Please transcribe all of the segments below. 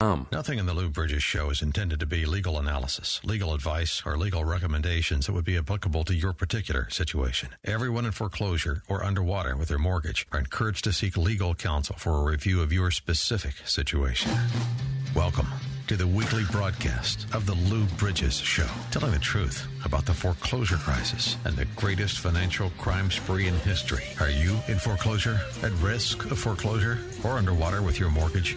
Um, Nothing in the Lou Bridges show is intended to be legal analysis, legal advice, or legal recommendations that would be applicable to your particular situation. Everyone in foreclosure or underwater with their mortgage are encouraged to seek legal counsel for a review of your specific situation. Welcome to the weekly broadcast of the Lou Bridges Show, telling the truth about the foreclosure crisis and the greatest financial crime spree in history. Are you in foreclosure, at risk of foreclosure, or underwater with your mortgage?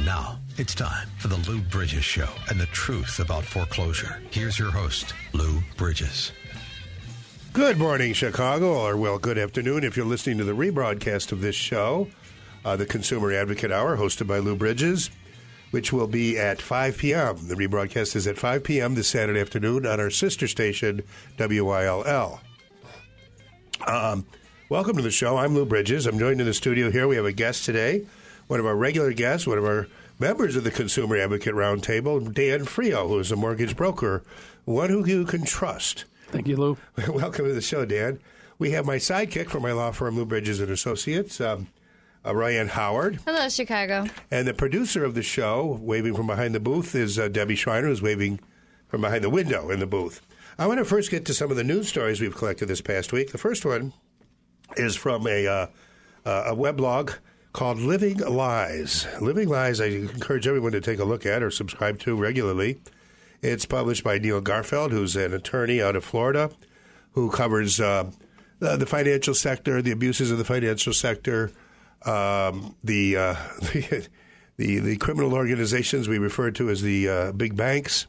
And now, it's time for the Lou Bridges Show and the truth about foreclosure. Here's your host, Lou Bridges. Good morning, Chicago, or well, good afternoon if you're listening to the rebroadcast of this show, uh, the Consumer Advocate Hour, hosted by Lou Bridges, which will be at 5 p.m. The rebroadcast is at 5 p.m. this Saturday afternoon on our sister station, WYLL. Um, welcome to the show. I'm Lou Bridges. I'm joined in the studio here. We have a guest today, one of our regular guests, one of our members of the Consumer Advocate Roundtable, Dan Frio, who is a mortgage broker, one who you can trust. thank you, Lou. Welcome to the show, Dan. We have my sidekick from my law firm, Lou Bridges and Associates, um, uh, Ryan Howard, Hello, Chicago. and the producer of the show, waving from behind the booth, is uh, Debbie Schreiner, who's waving from behind the window in the booth. I want to first get to some of the news stories we've collected this past week. The first one is from a uh, uh, a weblog called Living Lies. Living Lies, I encourage everyone to take a look at or subscribe to regularly. It's published by Neil Garfield, who's an attorney out of Florida who covers uh, the, the financial sector, the abuses of the financial sector, um, the, uh, the the criminal organizations we refer to as the uh, big banks,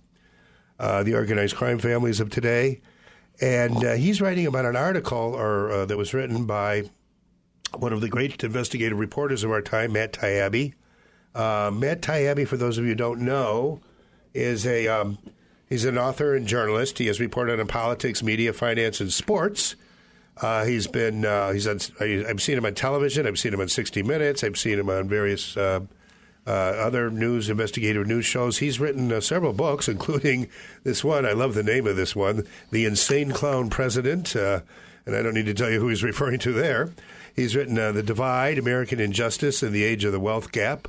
uh, the organized crime families of today. And uh, he's writing about an article or uh, that was written by one of the great investigative reporters of our time, Matt Taibbi. Uh, Matt Taibbi, for those of you who don't know, is a um, he's an author and journalist. He has reported on politics, media, finance, and sports. Uh, he's been uh, he's on, I've seen him on television. I've seen him on 60 Minutes. I've seen him on various uh, uh, other news investigative news shows. He's written uh, several books, including this one. I love the name of this one, "The Insane Clown President," and I don't need to tell you who he's referring to there. He's written uh, "The Divide: American Injustice in the Age of the Wealth Gap,"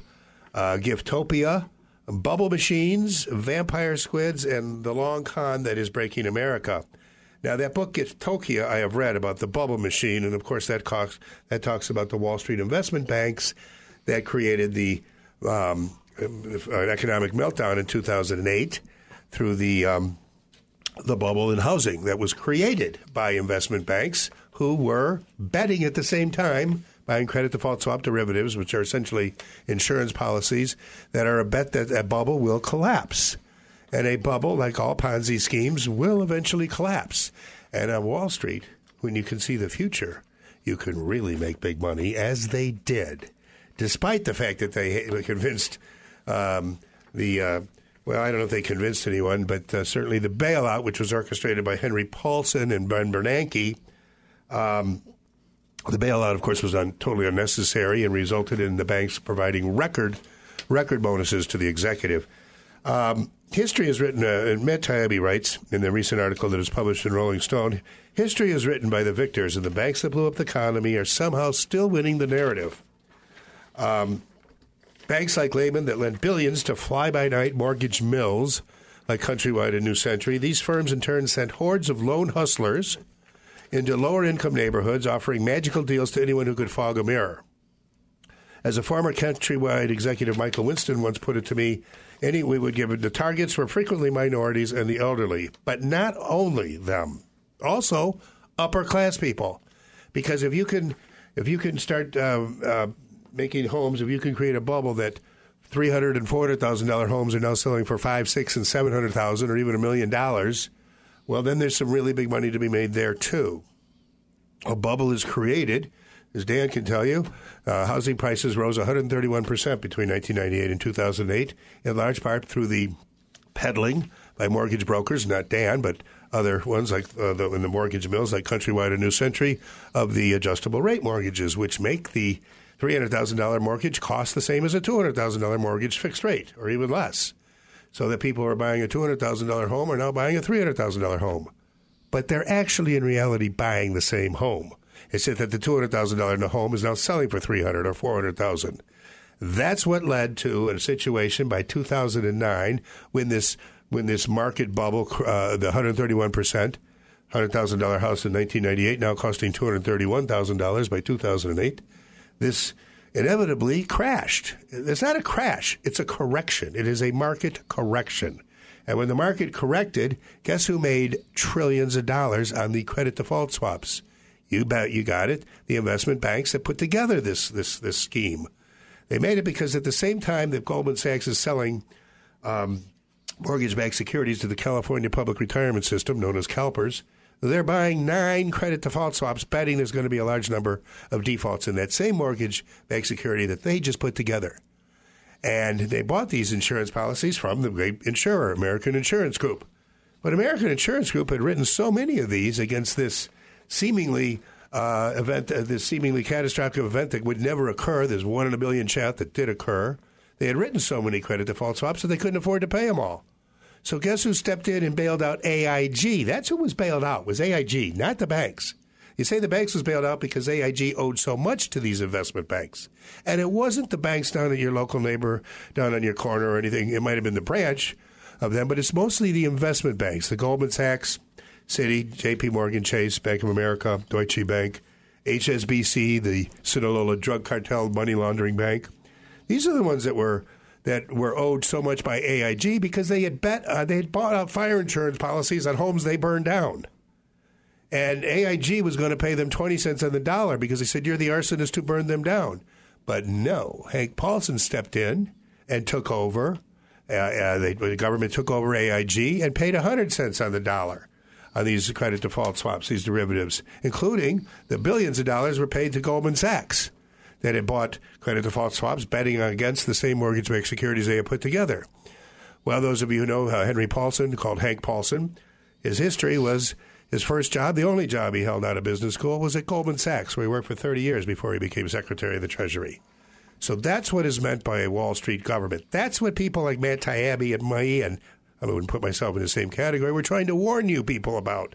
uh, "Griftopia." Bubble machines, vampire squids, and the long con that is breaking America. Now that book Tokyo. I have read about the bubble machine, and of course that talks that talks about the Wall Street investment banks that created the um, uh, economic meltdown in 2008 through the um, the bubble in housing that was created by investment banks who were betting at the same time buying credit default swap derivatives, which are essentially insurance policies that are a bet that a bubble will collapse. And a bubble, like all Ponzi schemes, will eventually collapse. And on Wall Street, when you can see the future, you can really make big money, as they did, despite the fact that they convinced um, the. Uh, well, I don't know if they convinced anyone, but uh, certainly the bailout, which was orchestrated by Henry Paulson and Ben Bernanke, um, the bailout, of course, was un- totally unnecessary and resulted in the banks providing record record bonuses to the executive. Um, history is written, uh, and Matt Taibbi writes in the recent article that is published in Rolling Stone history is written by the victors, and the banks that blew up the economy are somehow still winning the narrative. Um, banks like Lehman that lent billions to fly by night mortgage mills like Countrywide and New Century, these firms in turn sent hordes of loan hustlers into lower income neighborhoods offering magical deals to anyone who could fog a mirror. As a former countrywide executive, Michael Winston once put it to me, any we would give it the targets were frequently minorities and the elderly, but not only them, also upper class people, because if you can if you can start uh, uh, making homes, if you can create a bubble that three hundred and four hundred thousand dollar homes are now selling for five, six, and seven hundred thousand, or even a million dollars, well, then there's some really big money to be made there too. A bubble is created as Dan can tell you, uh, housing prices rose 131% between 1998 and 2008, in large part through the peddling by mortgage brokers, not Dan, but other ones like uh, the, in the mortgage mills like Countrywide and New Century of the adjustable rate mortgages, which make the $300,000 mortgage cost the same as a $200,000 mortgage fixed rate or even less. So that people who are buying a $200,000 home are now buying a $300,000 home. But they're actually in reality buying the same home. It's just that the $200,000 home is now selling for 300 or 400,000. That's what led to a situation by 2009 when this when this market bubble, uh, the 131 percent, hundred thousand dollar house in 1998 now costing 231 thousand dollars by 2008. This inevitably crashed. It's not a crash; it's a correction. It is a market correction. And when the market corrected, guess who made trillions of dollars on the credit default swaps? You bet you got it. The investment banks that put together this this this scheme. They made it because at the same time that Goldman Sachs is selling um, mortgage-backed securities to the California Public Retirement System, known as CalPERS, they're buying nine credit default swaps, betting there's going to be a large number of defaults in that same mortgage-backed security that they just put together. And they bought these insurance policies from the great insurer, American Insurance Group. But American Insurance Group had written so many of these against this seemingly uh, event, uh, this seemingly catastrophic event that would never occur. There's one in a million chance that did occur. They had written so many credit default swaps that they couldn't afford to pay them all. So guess who stepped in and bailed out AIG? That's who was bailed out. Was AIG, not the banks. You say the banks was bailed out because AIG owed so much to these investment banks. And it wasn't the banks down at your local neighbor, down on your corner or anything. It might have been the branch of them, but it's mostly the investment banks, the Goldman Sachs, Citi, JP Morgan Chase, Bank of America, Deutsche Bank, HSBC, the Sinaloa drug cartel money laundering bank. These are the ones that were that were owed so much by AIG because they had bet uh, they had bought out fire insurance policies on homes they burned down. And AIG was going to pay them 20 cents on the dollar because they said you're the arsonist who burned them down. But no, Hank Paulson stepped in and took over. Uh, uh, they, the government took over AIG and paid 100 cents on the dollar on these credit default swaps, these derivatives, including the billions of dollars were paid to Goldman Sachs that had bought credit default swaps, betting against the same mortgage-backed securities they had put together. Well, those of you who know uh, Henry Paulson, called Hank Paulson, his history was his first job, the only job he held out of business school, was at Goldman Sachs, where he worked for 30 years before he became Secretary of the Treasury. So that's what is meant by a Wall Street government. That's what people like Matt Taibbi and me and I wouldn't put myself in the same category. We're trying to warn you people about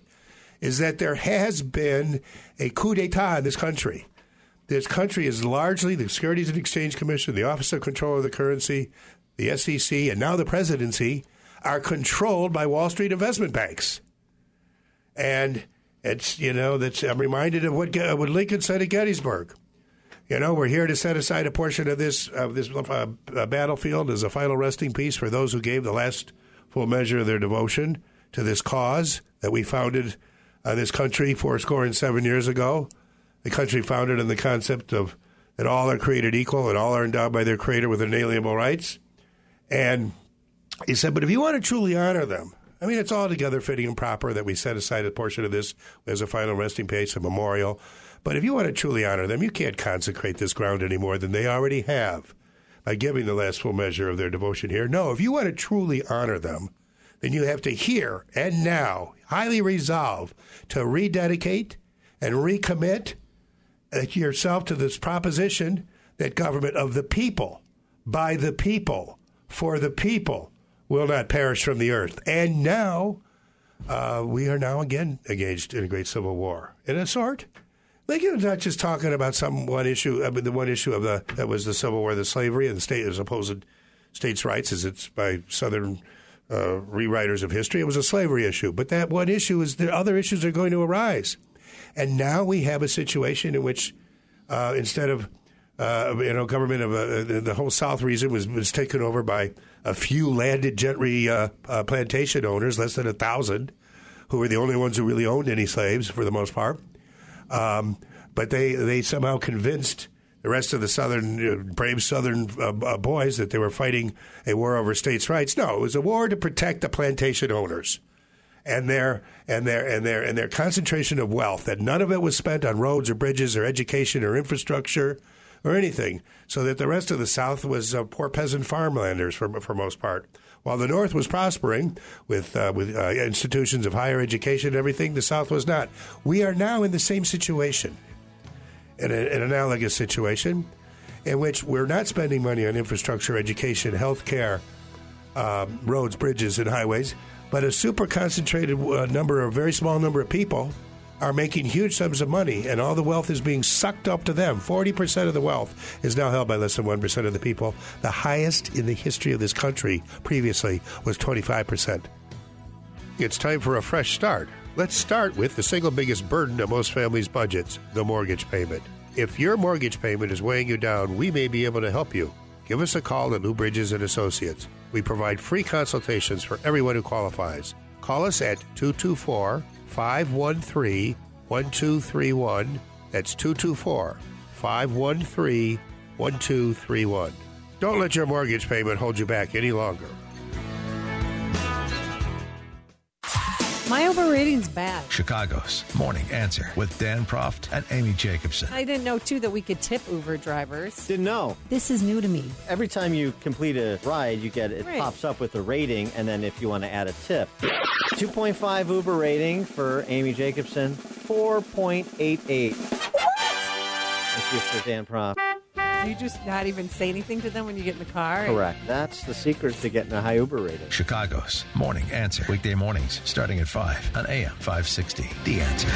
is that there has been a coup d'etat in this country. This country is largely the Securities and Exchange Commission, the Office of Comptroller of the Currency, the SEC, and now the presidency are controlled by Wall Street investment banks. And it's, you know, that's, I'm reminded of what, what Lincoln said at Gettysburg. You know, we're here to set aside a portion of this of this uh, battlefield as a final resting place for those who gave the last full measure of their devotion to this cause that we founded uh, this country four score and seven years ago. The country founded on the concept of that all are created equal and all are endowed by their creator with inalienable rights. And he said, but if you want to truly honor them, I mean, it's altogether fitting and proper that we set aside a portion of this as a final resting place, a memorial. But if you want to truly honor them, you can't consecrate this ground any more than they already have by giving the last full measure of their devotion here. No, if you want to truly honor them, then you have to here and now highly resolve to rededicate and recommit yourself to this proposition that government of the people, by the people, for the people, will not perish from the earth. And now, uh, we are now again engaged in a great civil war, in a sort. Lincoln was not just talking about some one issue. I mean, the one issue of the that was the Civil War, the slavery, and the state as opposed to states' rights, as it's by Southern uh, rewriters of history. It was a slavery issue, but that one issue is the other issues are going to arise, and now we have a situation in which uh, instead of uh, you know, government of uh, the whole South region was was taken over by a few landed gentry uh, uh, plantation owners, less than a thousand, who were the only ones who really owned any slaves for the most part. Um, but they, they somehow convinced the rest of the southern uh, brave southern uh, boys that they were fighting a war over states' rights. No, it was a war to protect the plantation owners and their and their and their and their concentration of wealth. That none of it was spent on roads or bridges or education or infrastructure or anything. So that the rest of the South was uh, poor peasant farmlanders for for most part. While the North was prospering with uh, with uh, institutions of higher education and everything, the South was not. We are now in the same situation, in a, an analogous situation, in which we're not spending money on infrastructure, education, health care, um, roads, bridges, and highways, but a super concentrated uh, number, a very small number of people are making huge sums of money, and all the wealth is being sucked up to them. 40% of the wealth is now held by less than 1% of the people. The highest in the history of this country previously was 25%. It's time for a fresh start. Let's start with the single biggest burden of most families' budgets the mortgage payment. If your mortgage payment is weighing you down, we may be able to help you. Give us a call at Lou Bridges and Associates. We provide free consultations for everyone who qualifies. Call us at 224 513 1231. That's 224 513 1231. Don't let your mortgage payment hold you back any longer. My overrating's bad. Chicago's Morning Answer with Dan Proft and Amy Jacobson. I didn't know, too, that we could tip Uber drivers. Didn't know. This is new to me. Every time you complete a ride, you get it Right. pops up with a rating, and then if you want to add a tip, 2.5 Uber rating for Amy Jacobson, 4.88. What? Thank you for Dan Proft. Do you just not even say anything to them when you get in the car? Correct. That's the secret to getting a high Uber rating. Chicago's Morning Answer. Weekday mornings starting at 5 on AM 560. The Answer.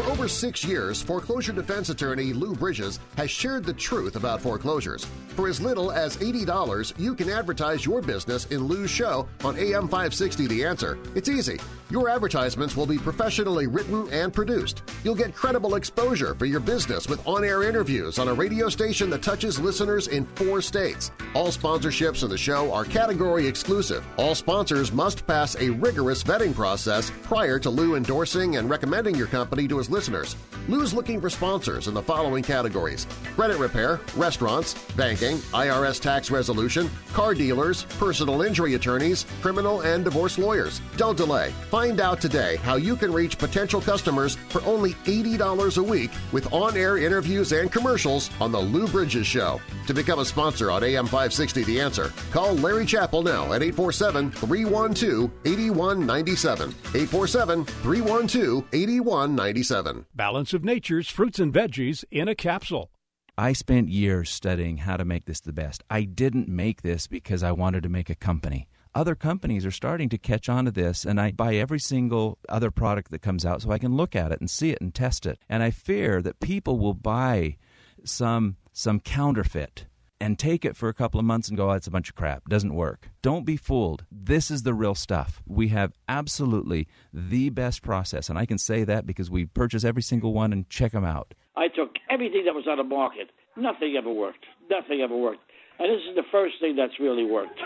For over six years, foreclosure defense attorney Lou Bridges has shared the truth about foreclosures. For as little as $80, you can advertise your business in Lou's show on AM 560 The Answer. It's easy. Your advertisements will be professionally written and produced. You'll get credible exposure for your business with on-air interviews on a radio station that touches listeners in four states. All sponsorships in the show are category exclusive. All sponsors must pass a rigorous vetting process prior to Lou endorsing and recommending your company to his listeners. Lou's looking for sponsors in the following categories credit repair, restaurants, banking, IRS tax resolution, car dealers, personal injury attorneys, criminal and divorce lawyers. Don't delay. Find out today how you can reach potential customers for only $80 a week with on-air interviews and commercials on The Lou Bridges Show. To become a sponsor on AM 560 The Answer, call Larry Chappell now at 847-312-8197. 847-312-8197. Balance of Nature's fruits and veggies in a capsule. I spent years studying how to make this the best. I didn't make this because I wanted to make a company. Other companies are starting to catch on to this, and I buy every single other product that comes out so I can look at it and see it and test it. And I fear that people will buy some some counterfeit and take it for a couple of months and go, oh, it's a bunch of crap. Doesn't work. Don't be fooled. This is the real stuff. We have absolutely the best process, and I can say that because we purchase every single one and check them out. I took everything that was on the market. Nothing ever worked. Nothing ever worked. And this is the first thing that's really worked.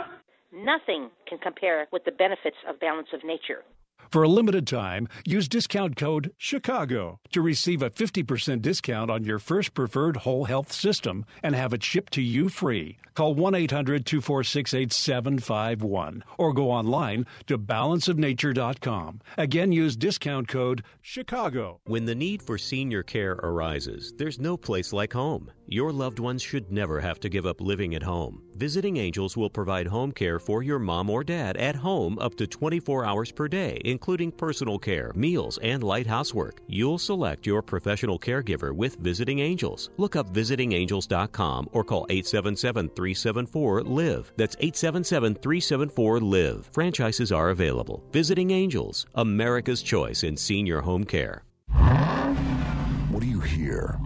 Nothing can compare with the benefits of balance of nature. For a limited time, use discount code CHICAGO to receive a 50% discount on your first preferred whole health system and have it shipped to you free. Call 1 800 246 8751 or go online to balanceofnature.com. Again, use discount code CHICAGO. When the need for senior care arises, there's no place like home. Your loved ones should never have to give up living at home. Visiting Angels will provide home care for your mom or dad at home up to 24 hours per day, including personal care, meals, and light housework. You'll select your professional caregiver with Visiting Angels. Look up visitingangels.com or call 877 374 LIVE. That's 877 374 LIVE. Franchises are available. Visiting Angels, America's choice in senior home care. What do you hear?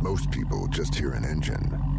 Most people just hear an engine.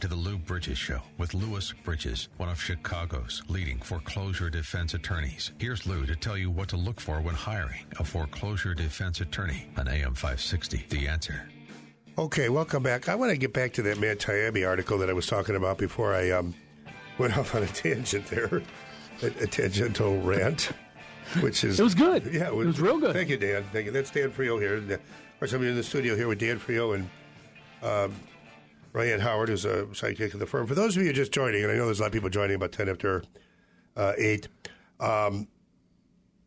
to the Lou Bridges Show with Louis Bridges, one of Chicago's leading foreclosure defense attorneys. Here's Lou to tell you what to look for when hiring a foreclosure defense attorney on AM 560. The answer. Okay, welcome back. I want to get back to that Matt Taibbi article that I was talking about before I um, went off on a tangent there, a, a tangential rant. which is It was good. Yeah, It was real good. Thank you, Dan. Thank you. That's Dan Frio here. And, of course, I'm in the studio here with Dan Frio and um, Ryan Howard, who's a sidekick of the firm. For those of you just joining, and I know there's a lot of people joining about ten after uh, eight. Um,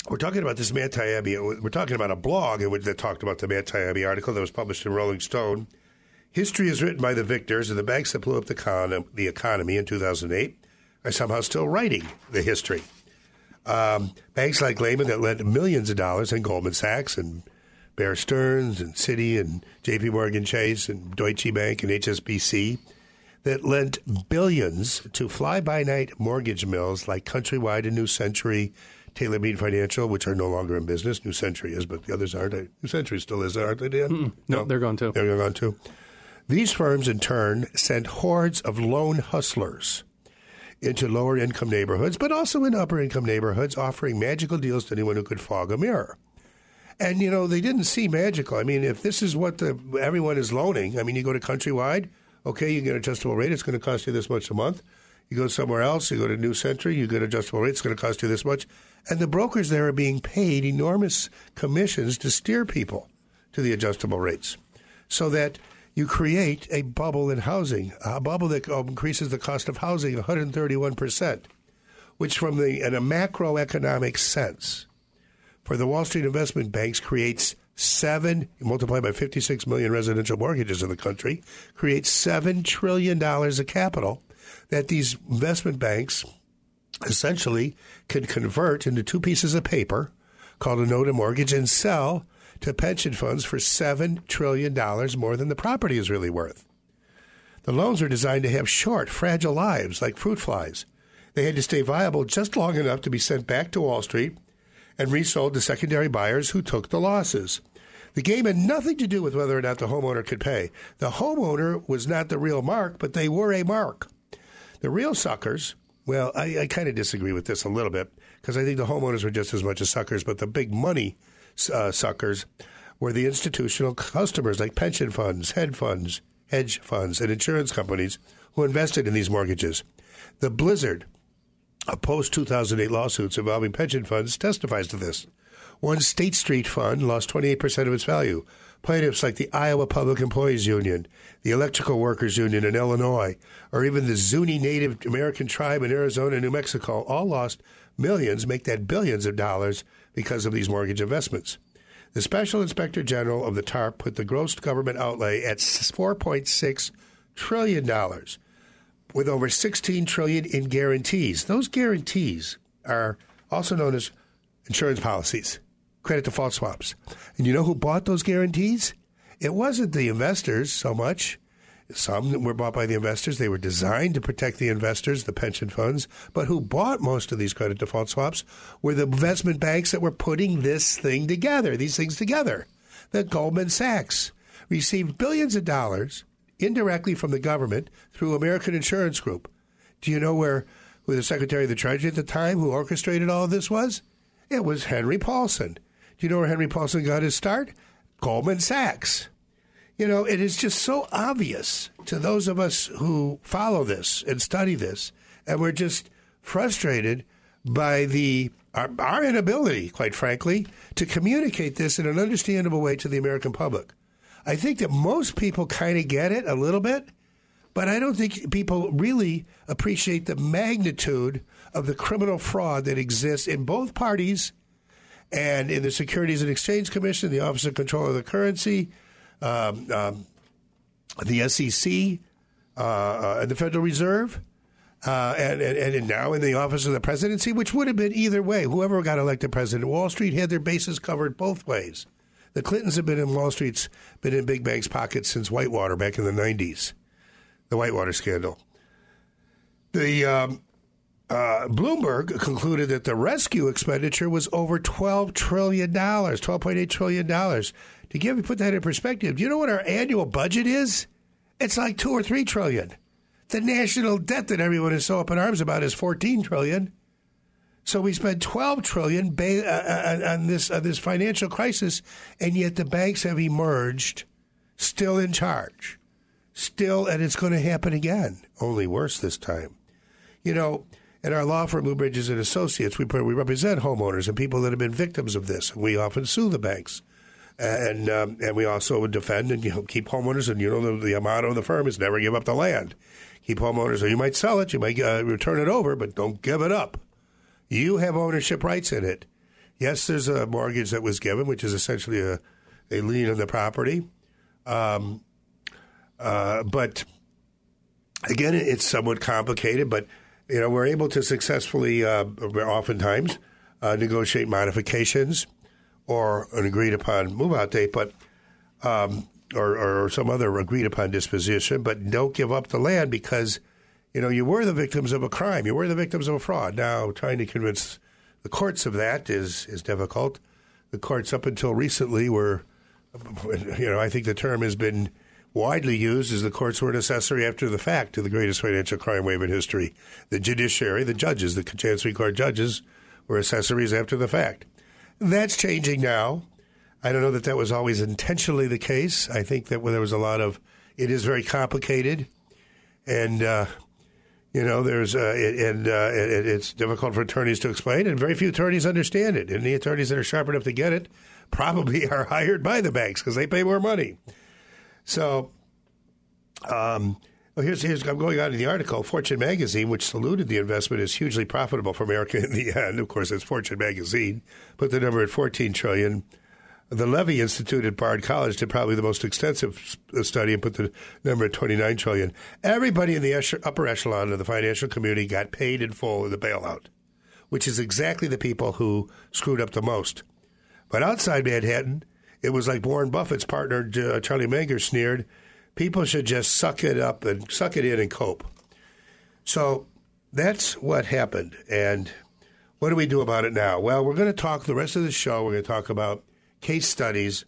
we're talking about this Matt Taibbi. We're talking about a blog they talked about the Matt Taibbi article that was published in Rolling Stone. History is written by the victors, and the banks that blew up the, con- the economy in 2008 are somehow still writing the history. Um, banks like Lehman that lent millions of dollars, and Goldman Sachs and Bear Stearns and Citi and J.P. Morgan Chase and Deutsche Bank and HSBC that lent billions to fly-by-night mortgage mills like Countrywide and New Century, Taylor Mead Financial, which are no longer in business. New Century is, but the others aren't. New Century still is, aren't they, Dan? No, they're gone too. They're gone too. These firms, in turn, sent hordes of loan hustlers into lower income neighborhoods, but also in upper income neighborhoods, offering magical deals to anyone who could fog a mirror. And you know they didn't see magical. I mean, if this is what the, everyone is loaning, I mean, you go to Countrywide, okay, you get an adjustable rate. It's going to cost you this much a month. You go somewhere else, you go to New Century, you get adjustable rate. It's going to cost you this much. And the brokers there are being paid enormous commissions to steer people to the adjustable rates, so that you create a bubble in housing, a bubble that increases the cost of housing 131 percent, which, from the in a macroeconomic sense for the Wall Street investment banks creates seven multiplied by 56 million residential mortgages in the country creates seven trillion dollars of capital that these investment banks essentially can convert into two pieces of paper called a note and mortgage and sell to pension funds for seven trillion dollars more than the property is really worth. The loans are designed to have short, fragile lives like fruit flies. They had to stay viable just long enough to be sent back to Wall Street and resold to secondary buyers who took the losses. The game had nothing to do with whether or not the homeowner could pay. The homeowner was not the real mark, but they were a mark. The real suckers, well, I, I kind of disagree with this a little bit because I think the homeowners were just as much as suckers, but the big money uh, suckers were the institutional customers like pension funds, hedge funds, hedge funds, and insurance companies who invested in these mortgages. The blizzard of post 2008 lawsuits involving pension funds testifies to this. One State Street fund lost 28% of its value. Plaintiffs like the Iowa Public Employees Union, the Electrical Workers Union in Illinois, or even the Zuni Native American tribe in Arizona and New Mexico all lost millions, make that billions of dollars because of these mortgage investments. The Special Inspector General of the TARP put the gross government outlay at 4.6 trillion dollars with over 16 trillion in guarantees. Those guarantees are also known as insurance policies, credit default swaps. And you know who bought those guarantees? It wasn't the investors so much. Some were bought by the investors. They were designed to protect the investors, the pension funds. But who bought most of these credit default swaps were the investment banks that were putting this thing together, these things together. The Goldman Sachs received billions of dollars indirectly from the government through American Insurance Group. Do you know where who the Secretary of the Treasury at the time who orchestrated all this was? It was Henry Paulson. Do you know where Henry Paulson got his start? Goldman Sachs. You know, it is just so obvious to those of us who follow this and study this, and we're just frustrated by the our, our inability, quite frankly, to communicate this in an understandable way to the American public. I think that most people kind of get it a little bit, but I don't think people really appreciate the magnitude of the criminal fraud that exists in both parties and in the Securities and Exchange Commission, the Office of Comptroller of the Currency, um, um, the SEC, uh, uh, the Federal Reserve. Uh, and, and, and now in the office of the presidency, which would have been either way. Whoever got elected president, Wall Street had their bases covered both ways. The Clintons have been in Wall Street's been in big banks' pockets since Whitewater back in the '90s, the Whitewater scandal. The um, uh, Bloomberg concluded that the rescue expenditure was over twelve trillion dollars, twelve point eight trillion dollars. To give you put that in perspective, do you know what our annual budget is? It's like two or three trillion. The national debt that everyone is so up in arms about is fourteen trillion. So we spent 12 trillion ba- uh, uh, on this uh, this financial crisis, and yet the banks have emerged, still in charge, still, and it's going to happen again. Only worse this time. You know, In our law firm, Lou Bridges and Associates, we, we represent homeowners and people that have been victims of this. We often sue the banks, and um, and we also defend and you know, keep homeowners. And you know the, the motto of the firm is never give up the land. Keep homeowners, or you might sell it, you might uh, return it over, but don't give it up. You have ownership rights in it. Yes, there's a mortgage that was given, which is essentially a, a lien on the property. Um, uh, but again, it's somewhat complicated, but you know we're able to successfully, uh, oftentimes, uh, negotiate modifications or an agreed upon move out date, but um, or, or some other agreed upon disposition. But don't give up the land because you know you were the victims of a crime, you were the victims of a fraud. Now trying to convince the courts of that is is difficult. The courts up until recently were, you know, I think the term has been widely used as the courts were accessory after the fact to the greatest financial crime wave in history. The judiciary, the judges, the Chancery Court judges, were accessories after the fact. That's changing now. I don't know that that was always intentionally the case. I think that when there was a lot of, it is very complicated. And, uh, you know, there's uh, it, and uh, it, it's difficult for attorneys to explain, and very few attorneys understand it. And the attorneys that are sharp enough to get it probably are hired by the banks because they pay more money. So, um, well, here's, here's I'm going on to the article. Fortune magazine, which saluted the investment as hugely profitable for America in the end. Of course, it's Fortune magazine. Put the number at 14 trillion. The Levy Institute at Bard College did probably the most extensive study and put the number at 29 trillion. Everybody in the upper echelon of the financial community got paid in full in the bailout, which is exactly the people who screwed up the most. But outside Manhattan, it was like Warren Buffett's partner, uh, Charlie Munger, sneered people should just suck it up and suck it in and cope. So that's what happened. And what do we do about it now? Well, we're going to talk the rest of the show. We're going to talk about case studies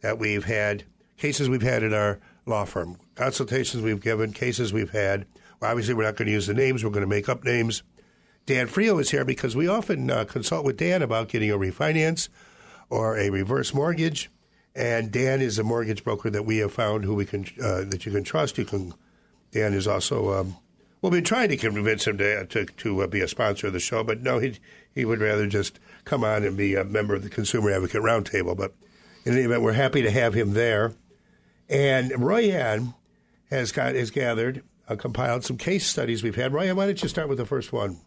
that we've had, cases we've had in our law firm, consultations we've given, cases we've had. Well, obviously, we're not going to use the names. We're going to make up names. Dan Frio is here because we often uh, consult with Dan about getting a refinance or a reverse mortgage. And Dan is a mortgage broker that we have found who we can uh, that you can trust. You can. Dan is also. Um, well, we've been trying to convince him to to, to uh, be a sponsor of the show, but no, he he would rather just come on and be a member of the Consumer Advocate Roundtable. But in any event, we're happy to have him there. And Ryan has got has gathered, uh, compiled some case studies we've had. Ryan, why don't you start with the first one?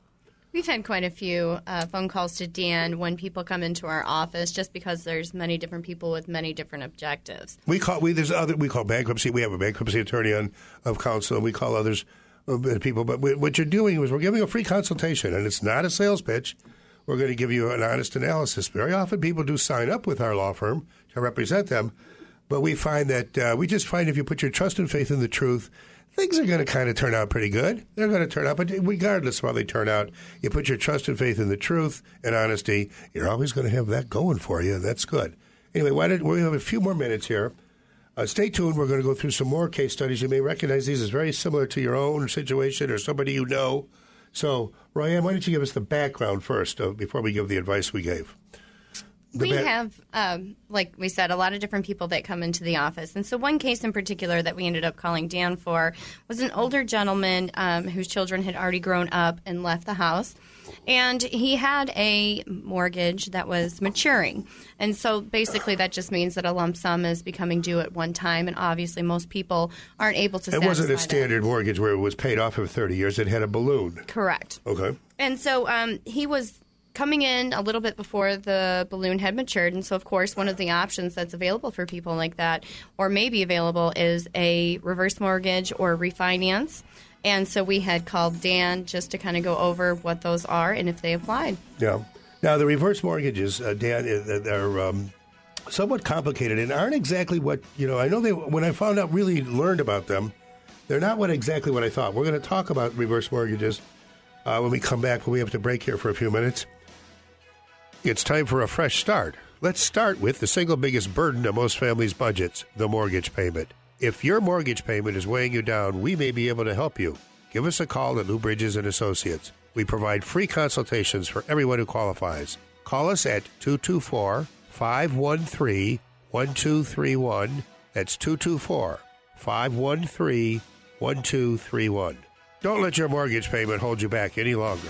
We've had quite a few uh, phone calls to Dan when people come into our office, just because there's many different people with many different objectives. We call we there's other we call bankruptcy. We have a bankruptcy attorney on of counsel, and we call others people. But what you're doing is we're giving a free consultation, and it's not a sales pitch. We're going to give you an honest analysis. Very often, people do sign up with our law firm to represent them, but we find that uh, we just find if you put your trust and faith in the truth things are going to kind of turn out pretty good. They're going to turn out, but regardless of how they turn out, you put your trust and faith in the truth and honesty. You're always going to have that going for you. That's good. Anyway, why did we have a few more minutes here? Uh, stay tuned. We're going to go through some more case studies. You may recognize these as very similar to your own situation or somebody you know. So, Ryan, why don't you give us the background first uh, before we give the advice we gave? we have, um, like we said, a lot of different people that come into the office. And so, one case in particular that we ended up calling Dan for was an older gentleman um, whose children had already grown up and left the house. And he had a mortgage that was maturing. And so, basically, that just means that a lump sum is becoming due at one time. And obviously, most people aren't able to It wasn't a that. standard mortgage where it was paid off for 30 years, it had a balloon. Correct. Okay. And so, um, he was coming in a little bit before the balloon had matured. And so, of course, one of the options that's available for people like that, or maybe available, is a reverse mortgage or refinance. And so we had called Dan just to kind of go over what those are and if they applied. Yeah. Now, the reverse mortgages, uh, Dan, uh, they're um, somewhat complicated and aren't exactly what, you know, I know they, when I found out, really learned about them, they're not what exactly what I thought. We're going to talk about reverse mortgages uh, when we come back, when we have to break here for a few minutes. It's time for a fresh start. Let's start with the single biggest burden of most families' budgets the mortgage payment. If your mortgage payment is weighing you down, we may be able to help you. Give us a call at Lou Bridges and Associates. We provide free consultations for everyone who qualifies. Call us at 224 513 1231. That's 224 513 1231. Don't let your mortgage payment hold you back any longer.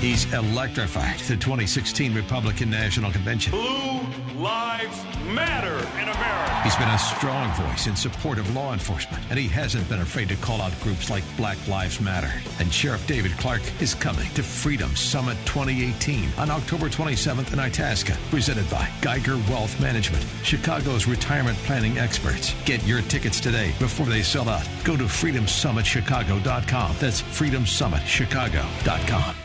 He's electrified the 2016 Republican National Convention. Blue Lives Matter in America. He's been a strong voice in support of law enforcement, and he hasn't been afraid to call out groups like Black Lives Matter. And Sheriff David Clarke is coming to Freedom Summit 2018 on October 27th in Itasca, presented by Geiger Wealth Management, Chicago's retirement planning experts. Get your tickets today before they sell out. Go to freedomsummitchicago.com. That's freedomsummitchicago.com.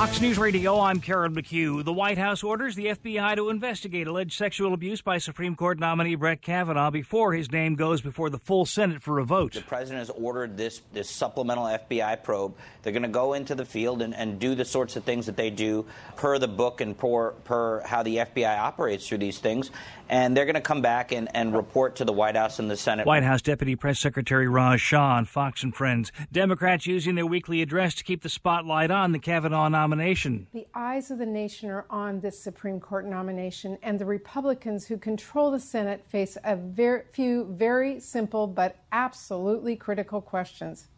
Fox News Radio, I'm Karen McHugh. The White House orders the FBI to investigate alleged sexual abuse by Supreme Court nominee Brett Kavanaugh before his name goes before the full Senate for a vote. The president has ordered this, this supplemental FBI probe. They're going to go into the field and, and do the sorts of things that they do per the book and per, per how the FBI operates through these things. And they're going to come back and, and report to the White House and the Senate. White House Deputy Press Secretary Raj Shah on Fox and Friends. Democrats using their weekly address to keep the spotlight on the Kavanaugh nomination. The eyes of the nation are on this Supreme Court nomination, and the Republicans who control the Senate face a very few very simple but absolutely critical questions.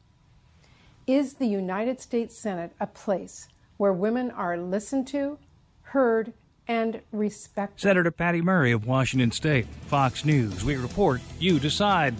Is the United States Senate a place where women are listened to, heard, and respected? Senator Patty Murray of Washington State. Fox News. We report, you decide.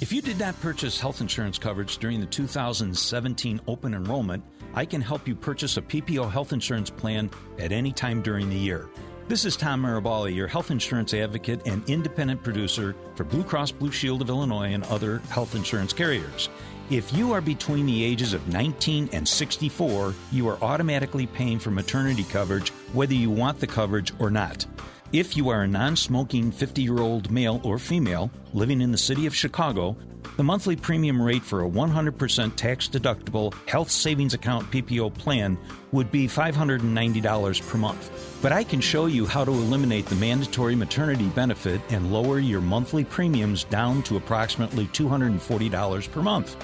If you did not purchase health insurance coverage during the 2017 open enrollment, I can help you purchase a PPO health insurance plan at any time during the year. This is Tom Marabali, your health insurance advocate and independent producer for Blue Cross Blue Shield of Illinois and other health insurance carriers. If you are between the ages of 19 and 64, you are automatically paying for maternity coverage whether you want the coverage or not. If you are a non smoking 50 year old male or female living in the city of Chicago, the monthly premium rate for a 100% tax deductible health savings account PPO plan would be $590 per month. But I can show you how to eliminate the mandatory maternity benefit and lower your monthly premiums down to approximately $240 per month.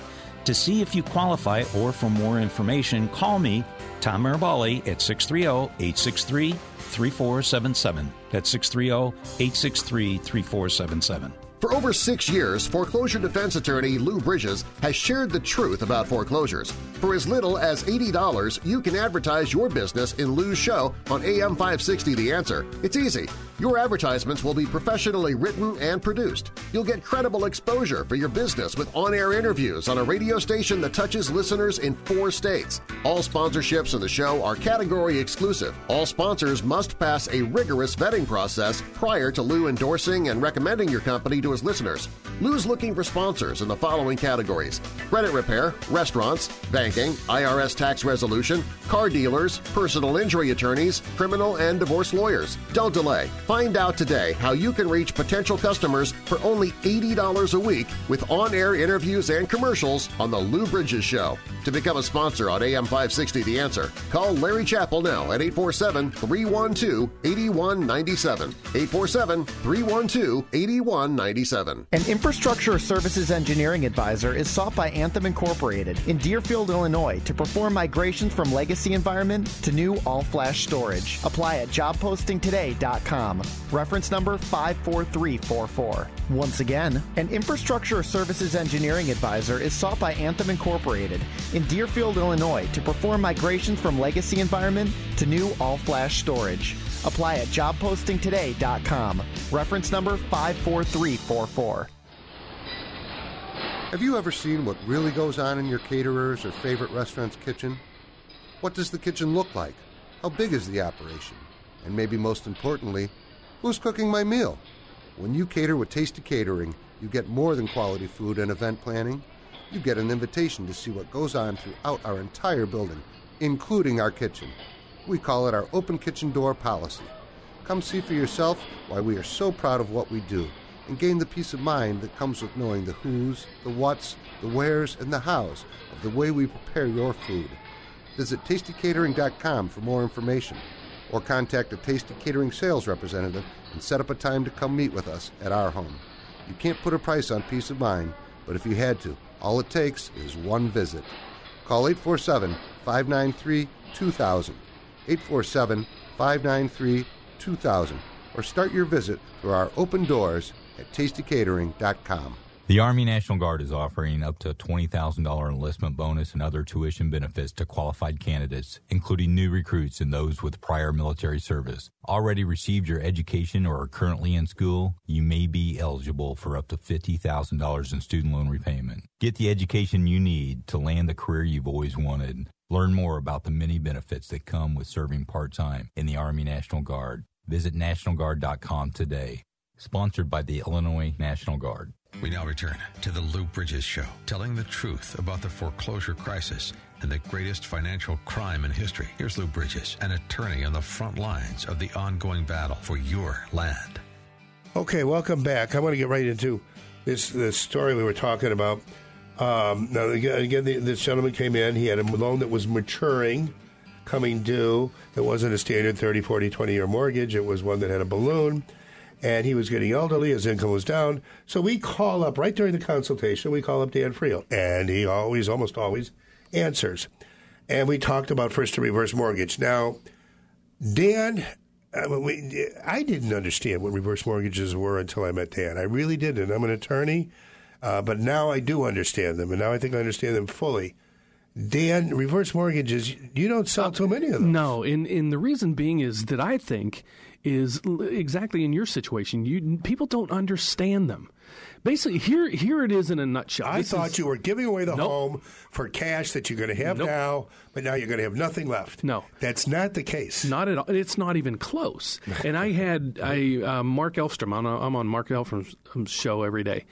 To see if you qualify or for more information, call me, Tom Marabali, at 630 863 3477. That's 630 863 3477. For over six years, foreclosure defense attorney Lou Bridges has shared the truth about foreclosures. For as little as $80, you can advertise your business in Lou's show on AM 560 The Answer. It's easy. Your advertisements will be professionally written and produced. You'll get credible exposure for your business with on-air interviews on a radio station that touches listeners in four states. All sponsorships in the show are category exclusive. All sponsors must pass a rigorous vetting process prior to Lou endorsing and recommending your company to his listeners. Lou's looking for sponsors in the following categories. Credit repair, restaurants, banking, IRS tax resolution, car dealers, personal injury attorneys, criminal and divorce lawyers. Don't delay. Find out today how you can reach potential customers for only $80 a week with on-air interviews and commercials on The Lou Bridges Show. To become a sponsor on AM 560 The Answer, call Larry Chappell now at 847-312-8197. 847-312-8197. An infrastructure services engineering advisor is sought by Anthem Incorporated in Deerfield, Illinois to perform migrations from legacy environment to new all-flash storage. Apply at jobpostingtoday.com. Reference number 54344. Once again, an infrastructure services engineering advisor is sought by Anthem Incorporated in Deerfield, Illinois to perform migrations from legacy environment to new all-flash storage. Apply at jobpostingtoday.com. Reference number 54344. Have you ever seen what really goes on in your caterer's or favorite restaurant's kitchen? What does the kitchen look like? How big is the operation? And maybe most importantly, who's cooking my meal? When you cater with Tasty Catering, you get more than quality food and event planning. You get an invitation to see what goes on throughout our entire building, including our kitchen. We call it our open kitchen door policy. Come see for yourself why we are so proud of what we do and gain the peace of mind that comes with knowing the who's, the what's, the where's, and the how's of the way we prepare your food. Visit tastycatering.com for more information or contact a Tasty Catering sales representative and set up a time to come meet with us at our home. You can't put a price on peace of mind, but if you had to, all it takes is one visit. Call 847 593 2000. 847 593 2000. Or start your visit through our open doors at tastycatering.com. The Army National Guard is offering up to a $20,000 enlistment bonus and other tuition benefits to qualified candidates, including new recruits and those with prior military service. Already received your education or are currently in school? You may be eligible for up to $50,000 in student loan repayment. Get the education you need to land the career you've always wanted. Learn more about the many benefits that come with serving part time in the Army National Guard. Visit NationalGuard.com today. Sponsored by the Illinois National Guard. We now return to the Lou Bridges Show, telling the truth about the foreclosure crisis and the greatest financial crime in history. Here's Lou Bridges, an attorney on the front lines of the ongoing battle for your land. Okay, welcome back. I want to get right into this this story we were talking about. Um, now, again, again the, this gentleman came in. He had a loan that was maturing, coming due. It wasn't a standard 30, 40, 20 year mortgage. It was one that had a balloon and he was getting elderly. His income was down. So we call up right during the consultation. We call up Dan Friel, and he always, almost always, answers. And we talked about first to reverse mortgage. Now, Dan, I, we, I didn't understand what reverse mortgages were until I met Dan. I really didn't. I'm an attorney, uh, but now I do understand them, and now I think I understand them fully. Dan, reverse mortgages, you don't sell too many of them. No, and, and the reason being is that I think is exactly in your situation. You people don't understand them. Basically, here here it is in a nutshell. I This thought is- you were giving away the Nope. home for cash that you're going to have Nope. now, but now you're going to have nothing left. No, that's not the case. Not at all. It's not even close. and I had I uh, Mark Elfstrom. I'm on, I'm on Mark Elfstrom's um, show every day,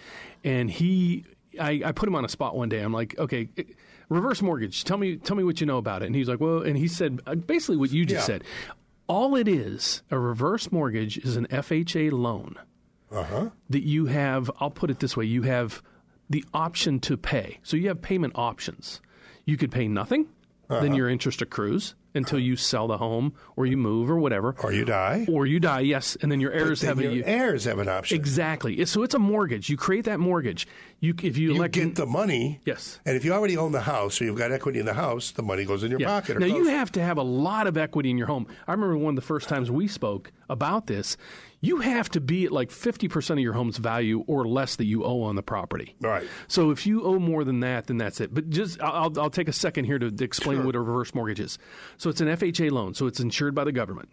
and he I, I put him on a spot one day. I'm like, okay. eh, Reverse mortgage. Tell me, tell me what you know about it. And he's like, well, and he said uh, basically what you just Yeah. said. All it is, a reverse mortgage is an FHA loan Uh-huh. that you have. I'll put it this way: you have the option to pay. So you have payment options. You could pay nothing, then Uh-huh. your interest accrues until you sell the home or you move or whatever, or you die, or you die. Yes, and then your heirs then have your a heirs have an option. Exactly. So it's a mortgage. You create that mortgage. You if you, You elect get the money. Yes. And if you already own the house or you've got equity in the house, the money goes in your Yeah. pocket. Or Now you have to have a lot of equity in your home. I remember one of the first times we spoke about this. You have to be at like fifty percent of your home's value or less that you owe on the property. Right. So if you owe more than that, then that's it. But just I'll, I'll take a second here to explain what a reverse mortgage is. So it's an FHA loan, so it's insured by the government.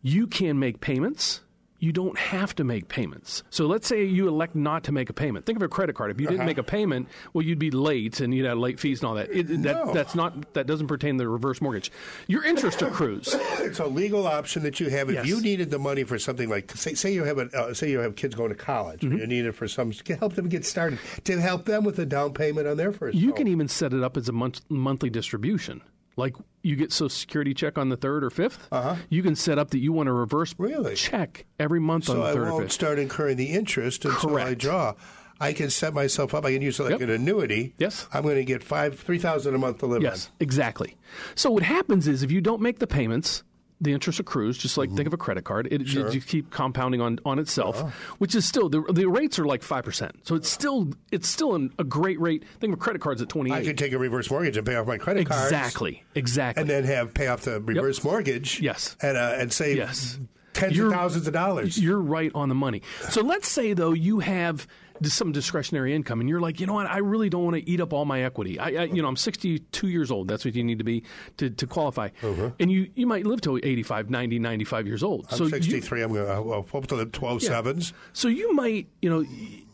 You can make payments. You don't have to make payments. So let's say you elect not to make a payment. Think of a credit card. If you didn't Uh-huh. make a payment, well, you'd be late and you'd have late fees and all that. It, that No. that's not that doesn't pertain to the reverse mortgage. Your interest accrues. It's a legal option that you have. If Yes. you needed the money for something like, say, say you have a, uh, say you have kids going to college, Mm-hmm. you need it for some to help them get started, to help them with a down payment on their first. You home. can even set it up as a month, monthly distribution. Like you get Social Security check on the third or 5th uh-huh. you can set up that you want to reverse check every month so on the I third or won't fifth. start incurring the interest until I draw. I can set myself up. I can use it like an annuity. Yes. I'm going to get five, three thousand a month to live on. Yes, exactly. So what happens is if you don't make the payments, the interest accrues. Just like think of a credit card, it, Sure. just keep compounding on, on itself, which is still the the rates are like five percent. So it's still it's still an, a great rate. Think of credit cards at twenty. I can take a reverse mortgage and pay off my credit card Exactly, exactly. And then have pay off the reverse mortgage. Yes. And uh, and save Yes. tens You're- of thousands of dollars. You're right on the money. So let's say though you have some discretionary income, and you're like, you know what, I really don't want to eat up all my equity. I, I you know, I'm 62 years old. That's what you need to be to, to qualify. Mm-hmm. And you you might live till 85, 90, 95 years old. I'm so you- 63. I'm going uh, to well, hope to live 12 Yeah. sevens. So you might, you know,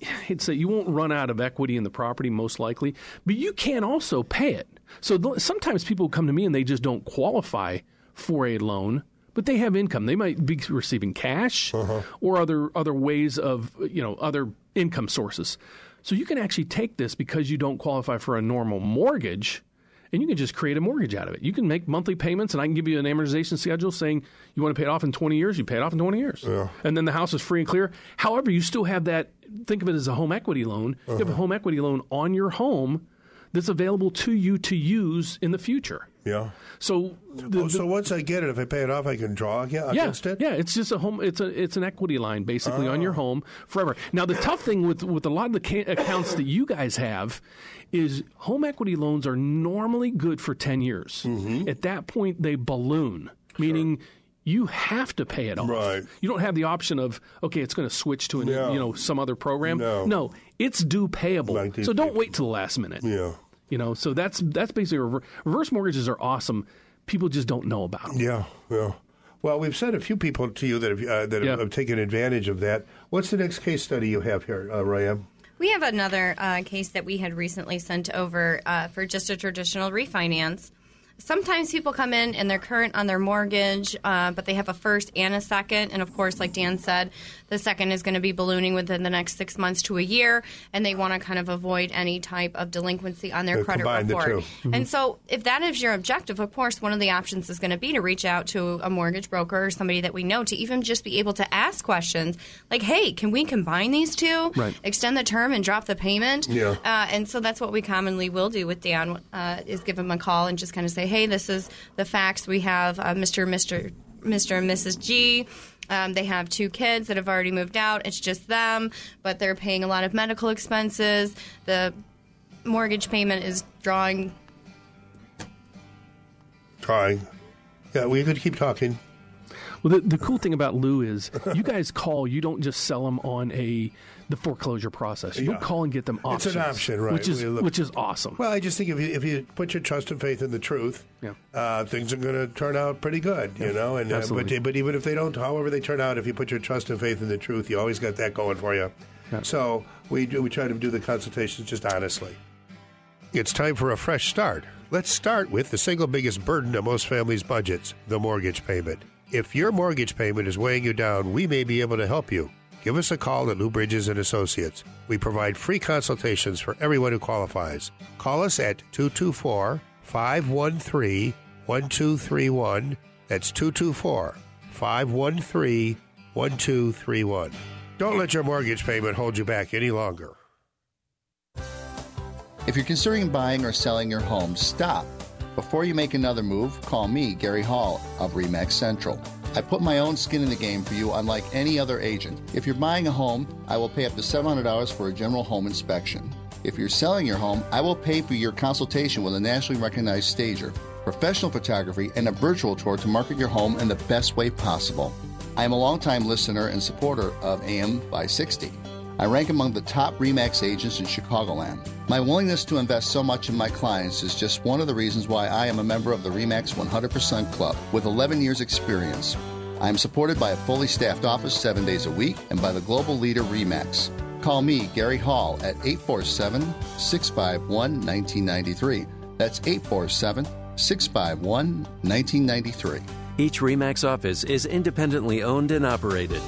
it's that you won't run out of equity in the property most likely, but you can also pay it. So th- sometimes people come to me and they just don't qualify for a loan, but they have income. They might be receiving cash uh-huh. or other other ways of, you know, other income sources. So you can actually take this because you don't qualify for a normal mortgage and you can just create a mortgage out of it. You can make monthly payments, and I can give you an amortization schedule saying you want to pay it off in 20 years, you pay it off in 20 years. And then the house is free and clear. However, you still have that, think of it as a home equity loan. You have a uh-huh. home equity loan on your home that's available to you to use in the future. Yeah. So, the, oh, so once I get it, if I pay it off, I can draw again yeah, against it. Yeah, it's just a home. It's a it's an equity line basically on your Oh. home forever. Now the tough thing with with a lot of the ca- accounts that you guys have is home equity loans are normally good for ten years. Mm-hmm. At that point, they balloon, meaning. You have to pay it off. Right. You don't have the option of okay, it's going to switch to an, No. you know some other program. No. it's due payable. So don't wait till the last minute. Yeah. You know, so that's that's basically rever- reverse mortgages are awesome. People just don't know about them. Yeah, yeah. Well, we've sent a few people to you that have uh, that have, have taken advantage of that. What's the next case study you have here, uh, Ryan? We have another uh, case that we had recently sent over uh, for just a traditional refinance. Sometimes people come in and they're current on their mortgage, uh, but they have a first and a second. And of course, like Dan said, the second is going to be ballooning within the next six months to a year, and they want to kind of avoid any type of delinquency on their They credit report. Mhm. And so, if that is your objective, of course, one of the options is going to be to reach out to a mortgage broker or somebody that we know to even just be able to ask questions like, hey, can we combine these two? Right. Extend the term and drop the payment? Yeah. Uh, and so that's what we commonly will do with Dan uh, is give him a call and just kind of say, hey, this is the facts. We have uh, Mr. Mr. Mr. and Mrs. G. Um, they have two kids that have already moved out. It's just them, but they're paying a lot of medical expenses. The mortgage payment is drawing Trying. Yeah, we could keep talking. Well, the, the cool thing about Lou is you guys call. You don't just sell them on a the foreclosure process. You Yeah. don't call and get them It's an option, right? Which is which is awesome. Well, I just think if you, if you put your trust and faith in the truth, Yeah. uh, things are going to turn out pretty good, you Yeah, know. And uh, but but even if they don't, however they turn out, if you put your trust and faith in the truth, you always got that going for you. So we do, we try to do the consultations just honestly. It's time for a fresh start. Let's start with the single biggest burden of most families' budgets: the mortgage payment. If your mortgage payment is weighing you down, we may be able to help you. Give us a call at Lou Bridges and Associates. We provide free consultations for everyone who qualifies. Call us at 224 513 1231. That's 224 513 1231. Don't let your mortgage payment hold you back any longer. If you're considering buying or selling your home, stop. Before you make another move, call me, Gary Hall of Remax Central. I put my own skin in the game for you, unlike any other agent. If you're buying a home, I will pay up to $700 for a general home inspection. If you're selling your home, I will pay for your consultation with a nationally recognized stager, professional photography, and a virtual tour to market your home in the best way possible. I am a longtime listener and supporter of AM 560. I rank among the top REMAX agents in Chicagoland. My willingness to invest so much in my clients is just one of the reasons why I am a member of the REMAX 100% Club with 11 years' experience. I am supported by a fully staffed office seven days a week and by the global leader REMAX. Call me, Gary Hall, at 847 651 1993. That's 847 651 1993. Each REMAX office is independently owned and operated.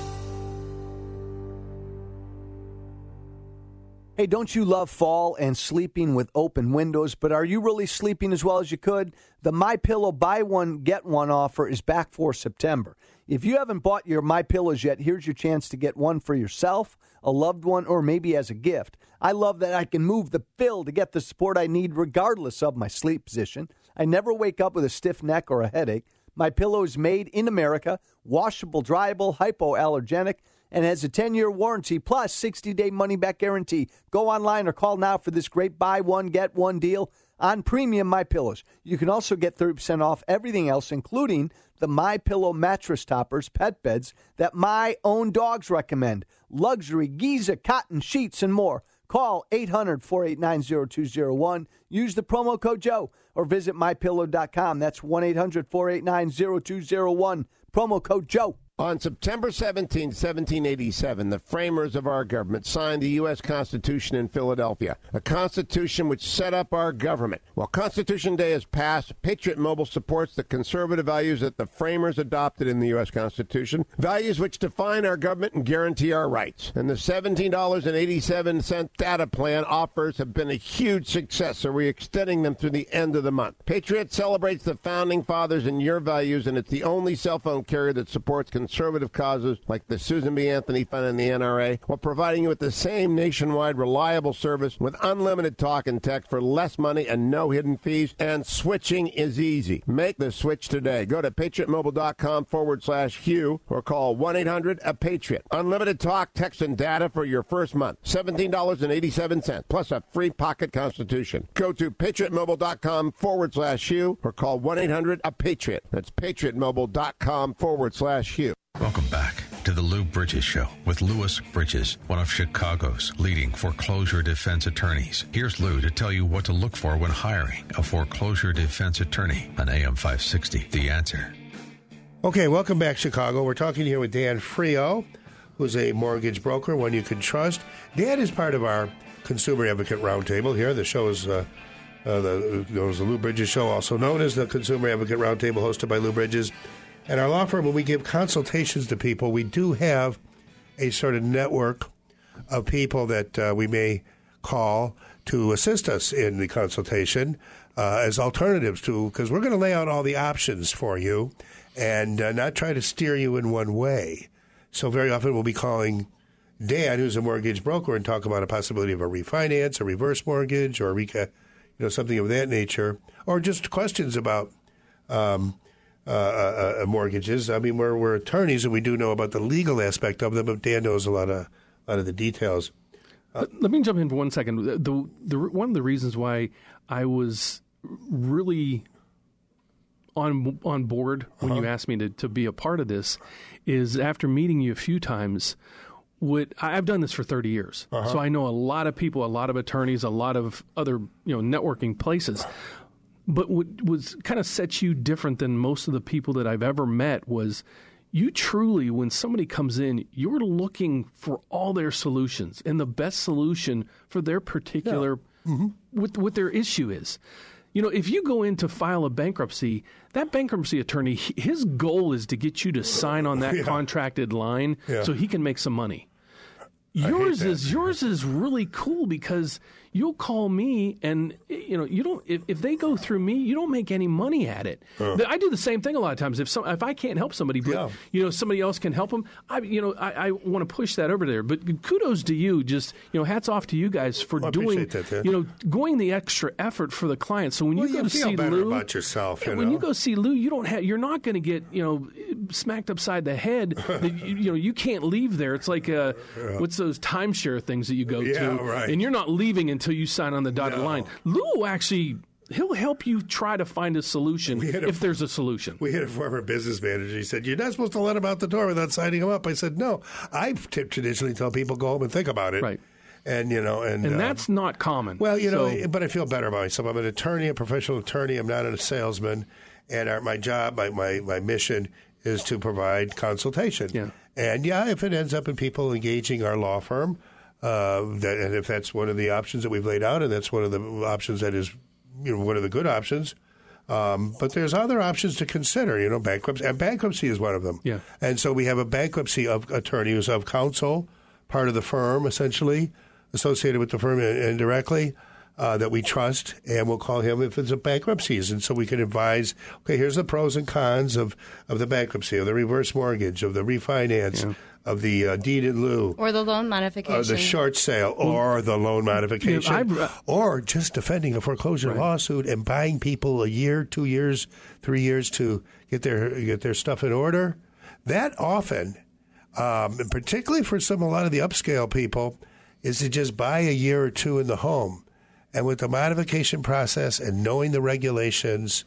Hey, don't you love fall and sleeping with open windows, but are you really sleeping as well as you could? The My Pillow buy one get one offer is back for September. If you haven't bought your My Pillows yet, here's your chance to get one for yourself, a loved one, or maybe as a gift. I love that I can move the fill to get the support I need regardless of my sleep position. I never wake up with a stiff neck or a headache. My pillow is made in America, washable, dryable, hypoallergenic, and has a 10 year warranty plus 60 day money back guarantee. Go online or call now for this great buy one, get one deal on premium My Pillows. You can also get 30% off everything else, including the My Pillow mattress toppers, pet beds that my own dogs recommend, luxury Giza cotton sheets, and more. Call 800 489 0201. Use the promo code Joe or visit mypillow.com. That's 1 800 489 0201. Promo code Joe. On September 17, 1787, the framers of our government signed the U.S. Constitution in Philadelphia, a constitution which set up our government. While Constitution Day has passed, Patriot Mobile supports the conservative values that the framers adopted in the U.S. Constitution, values which define our government and guarantee our rights. And the $17.87 data plan offers have been a huge success, so we're extending them through the end of the month. Patriot celebrates the founding fathers and your values, and it's the only cell phone carrier that supports conservative conservative causes like the Susan B. Anthony Fund and the NRA while providing you with the same nationwide reliable service with unlimited talk and text for less money and no hidden fees. And switching is easy. Make the switch today. Go to patriotmobile.com forward slash Hugh or call 1 800 a Patriot. Unlimited talk, text, and data for your first month. $17.87 plus a free pocket constitution. Go to patriotmobile.com forward slash Hugh or call 1 800 a Patriot. That's patriotmobile.com forward slash Hugh. Welcome back to the Lou Bridges Show with Louis Bridges, one of Chicago's leading foreclosure defense attorneys. Here's Lou to tell you what to look for when hiring a foreclosure defense attorney on AM 560. The answer. Okay, welcome back, Chicago. We're talking here with Dan Frio, who's a mortgage broker, one you can trust. Dan is part of our Consumer Advocate Roundtable here. The show is uh, uh, the, the Lou Bridges Show, also known as the Consumer Advocate Roundtable, hosted by Lou Bridges. And our law firm, when we give consultations to people, we do have a sort of network of people that uh, we may call to assist us in the consultation uh, as alternatives to, because we're going to lay out all the options for you and uh, not try to steer you in one way. So very often we'll be calling Dan, who's a mortgage broker, and talk about a possibility of a refinance, a reverse mortgage, or a reca, you know, something of that nature, or just questions about um, uh, uh, uh, mortgages. I mean, we're, we're attorneys and we do know about the legal aspect of them, but Dan knows a lot of a lot of the details. Let, let me jump in for one second. The, the, one of the reasons why I was really on on board when Uh-huh. you asked me to, to be a part of this is after meeting you a few times. What I've done this for 30 years, Uh-huh. so I know a lot of people, a lot of attorneys, a lot of other you know networking places. But what was kind of sets you different than most of the people that I've ever met was you truly, when somebody comes in, you're looking for all their solutions and the best solution for their particular what what their issue is. You know, if you go in to file a bankruptcy, that bankruptcy attorney, his goal is to get you to sign on that Yeah. contracted line Yeah. so he can make some money. Yours is yours is really cool because you'll call me and you know you don't if, if they go through me you don't make any money at it. Uh. I do the same thing a lot of times. If some if I can't help somebody, but Yeah. you know somebody else can help them, I you know I, I want to push that over there. But kudos to you, just you know hats off to you guys for Well, doing that, you know going the extra effort for the client. So when Well, you go you to see Lou about yourself, you when know? you go see Lou, you don't have you're not going to get you know smacked upside the head. that you, you know you can't leave there. It's like uh, what's those timeshare things that you go Yeah, to, right. and you're not leaving until you sign on the dotted line. Lou actually he'll help you try to find a solution a- if there's a solution. We had a former business manager. He said, "You're not supposed to let him out the door without signing him up." I said, "No, I traditionally tell people go home and think about it." Right. And you know, and And uh, that's not common. well, you know, but I feel better about myself. I'm an attorney, a professional attorney. I'm not a salesman, and our, my job, my, my my mission is to provide consultation. Yeah. And yeah, if it ends up in people engaging our law firm, uh, that, and if that's one of the options that we've laid out, and that's one of the options that is, you know, one of the good options. Um, but there's other options to consider, you know, bankruptcy, and bankruptcy is one of them. Yeah. And so we have a bankruptcy of attorney who's of counsel, part of the firm, essentially, associated with the firm in- indirectly, uh, that we trust, and we'll call him if it's a bankruptcy. And so we can advise, okay, here's the pros and cons of, of the bankruptcy, of the reverse mortgage, of the refinance, of the uh, deed in lieu. Or the loan modification. Or the short sale, or the loan modification, I've- uh, or just defending a foreclosure lawsuit and buying people a year, two years, three years to get their get their stuff in order. That often, um, and particularly for some a lot of the upscale people, is to just buy a year or two in the home, and with the modification process and knowing the regulations.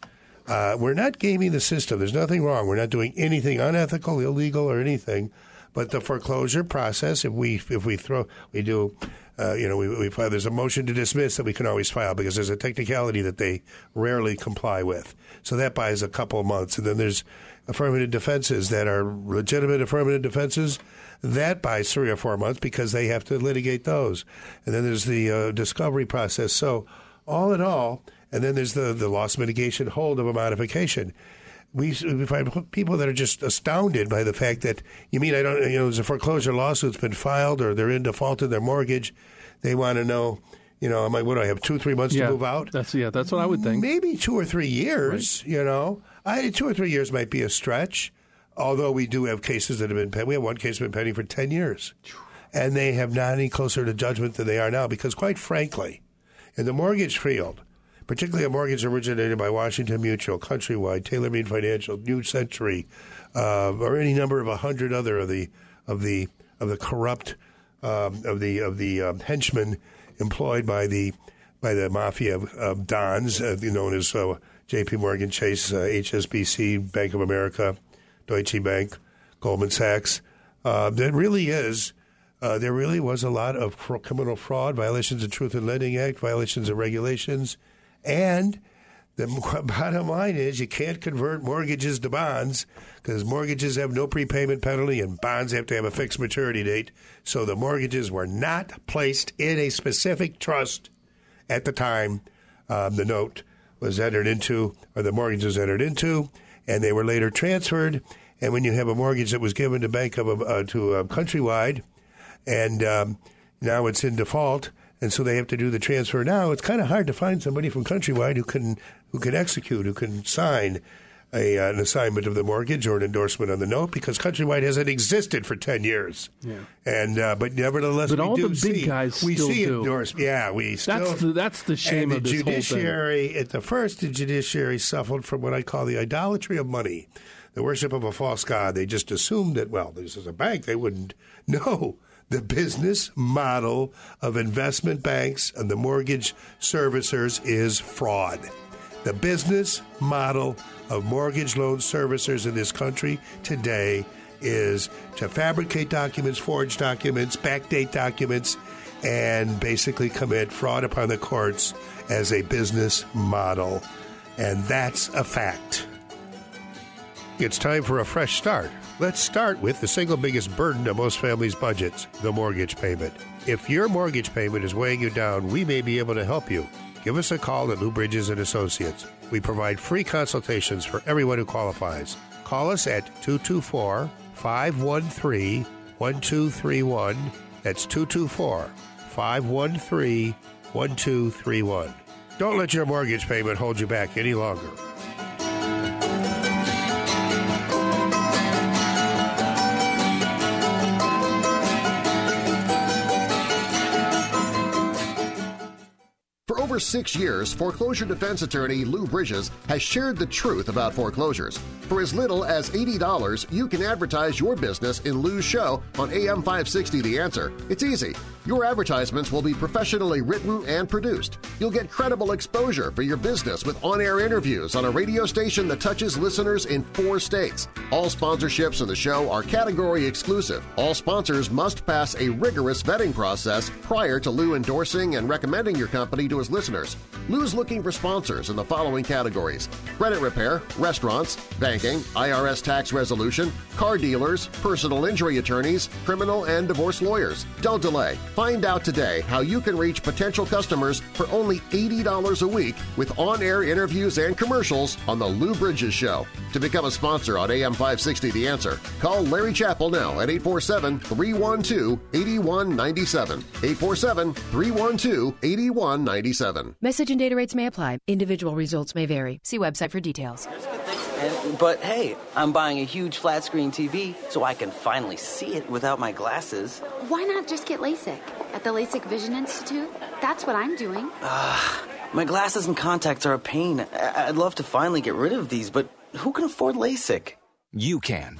Uh, we're not gaming the system. There's nothing wrong. We're not doing anything unethical, illegal, or anything. But the foreclosure process, if we if we throw we do, uh, you know, we, we file. There's a motion to dismiss that we can always file because there's a technicality that they rarely comply with. So that buys a couple of months, and then there's affirmative defenses that are legitimate affirmative defenses. That buys three or four months because they have to litigate those, and then there's the uh, discovery process. So all in all, and then there's the the loss mitigation hold of a modification we, we find people that are just astounded by the fact that you mean I don't you know there's a foreclosure lawsuit's been filed or they're in default in their mortgage. They want to know, you know, am I what do I have two three months yeah, to move out? That's yeah, that's what I would think. Maybe two or three years. You know, I two or three years might be a stretch. Although we do have cases that have been pending. We have one case been pending for 10 years. And they have not any closer to judgment than they are now because, quite frankly, in the mortgage field, particularly a mortgage originated by Washington Mutual, Countrywide, TaylorMade Financial, New Century, uh, or any number of a hundred other of the of the of the corrupt um, of the of the um, henchmen employed by the by the mafia of, of dons, uh, known as uh, J.P. Morgan Chase, uh, HSBC, Bank of America, Deutsche Bank, Goldman Sachs. Uh, there really is. Uh, there really was a lot of criminal fraud, violations of Truth in Lending Act, violations of regulations, and the bottom line is you can't convert mortgages to bonds because mortgages have no prepayment penalty and bonds have to have a fixed maturity date. So the mortgages were not placed in a specific trust at the time um, the note was entered into or the mortgage was entered into, and they were later transferred. And when you have a mortgage that was given to Bank of uh, to uh, Countrywide, and um, now it's in default, and so they have to do the transfer now. It's kind of hard to find somebody from Countrywide who can who can execute, who can sign a, uh, an assignment of the mortgage or an endorsement on the note because Countrywide hasn't existed for ten years. Yeah. And uh, but nevertheless, but we all do the big see, guys we still see do. endorsement. Yeah, we still. That's the that's the shame of the judiciary at the first, the judiciary suffered from what I call the idolatry of money, the worship of a false god. They just assumed that well, this is a bank. They wouldn't know the business model of investment banks and the mortgage servicers is fraud. The business model of mortgage loan servicers in this country today is to fabricate documents, forge documents, backdate documents, and basically commit fraud upon the courts as a business model. And that's a fact. It's time for a fresh start. Let's start with the single biggest burden of most families' budgets the mortgage payment. If your mortgage payment is weighing you down, we may be able to help you. Give us a call at Lou Bridges and Associates. We provide free consultations for everyone who qualifies. Call us at 224 513 1231. That's 224 513 1231. Don't let your mortgage payment hold you back any longer. Over six years, foreclosure defense attorney Lou Bridges has shared the truth about foreclosures. For as little as $80, you can advertise your business in Lou's show on AM 560 The Answer. It's easy. Your advertisements will be professionally written and produced. You'll get credible exposure for your business with on-air interviews on a radio station that touches listeners in four states. All sponsorships in the show are category exclusive. All sponsors must pass a rigorous vetting process prior to Lou endorsing and recommending your company to his listeners. Lou's looking for sponsors in the following categories. Credit repair, restaurants, banking, IRS tax resolution, car dealers, personal injury attorneys, criminal and divorce lawyers. Don't delay. Find out today how you can reach potential customers for only $80 a week with on-air interviews and commercials on The Lou Bridges Show. To become a sponsor on AM 560 The Answer, call Larry Chappell now at 847-312-8197. 847-312-8197. Message and data rates may apply. Individual results may vary. See website for details. And, but hey, I'm buying a huge flat screen TV so I can finally see it without my glasses. Why not just get LASIK at the LASIK Vision Institute? That's what I'm doing. Ah, my glasses and contacts are a pain. I- I'd love to finally get rid of these, but who can afford LASIK? You can.